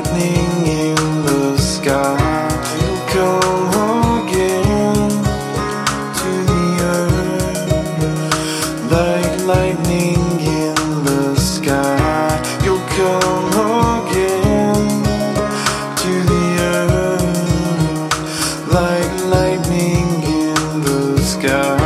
lightning in the sky. Come again to the earth like lightning in the sky. You'll come again to the earth like lightning in the sky.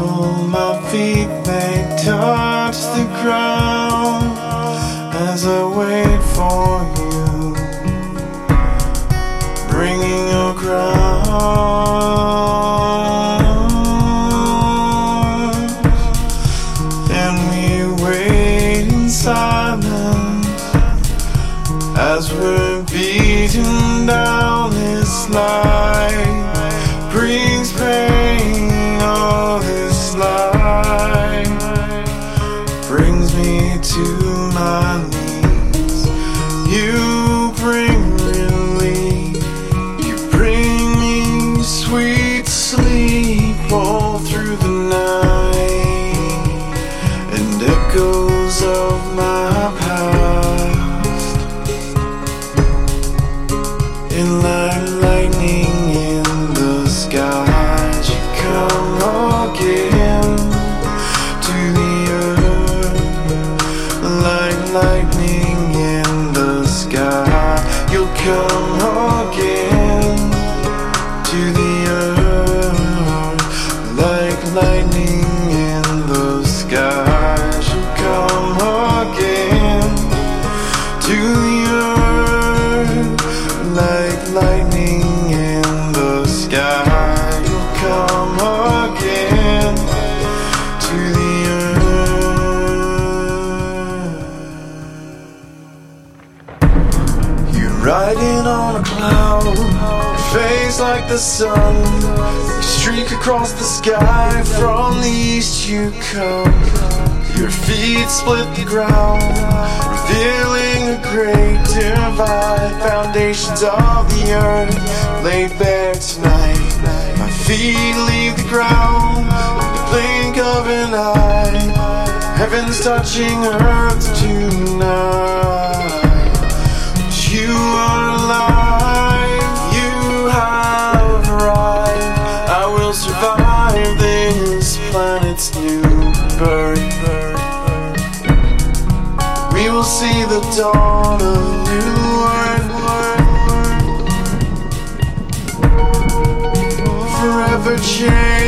Oh, my feet, they touch the ground As I wait for you. Bringing your crown. And we wait in silence As we're beaten down this life. Brings pain. You'll come again to the earth. You're riding on a cloud, face like the sun. Streak across the sky from the east. You come. Your feet split the ground, revealing a great divide. Foundations of the earth laid bare tonight. My feet leave the ground in the blink of an eye. Heaven's touching earth tonight. But you are alive, you have arrived. I will survive this planet's new birth. We will see the dawn of never change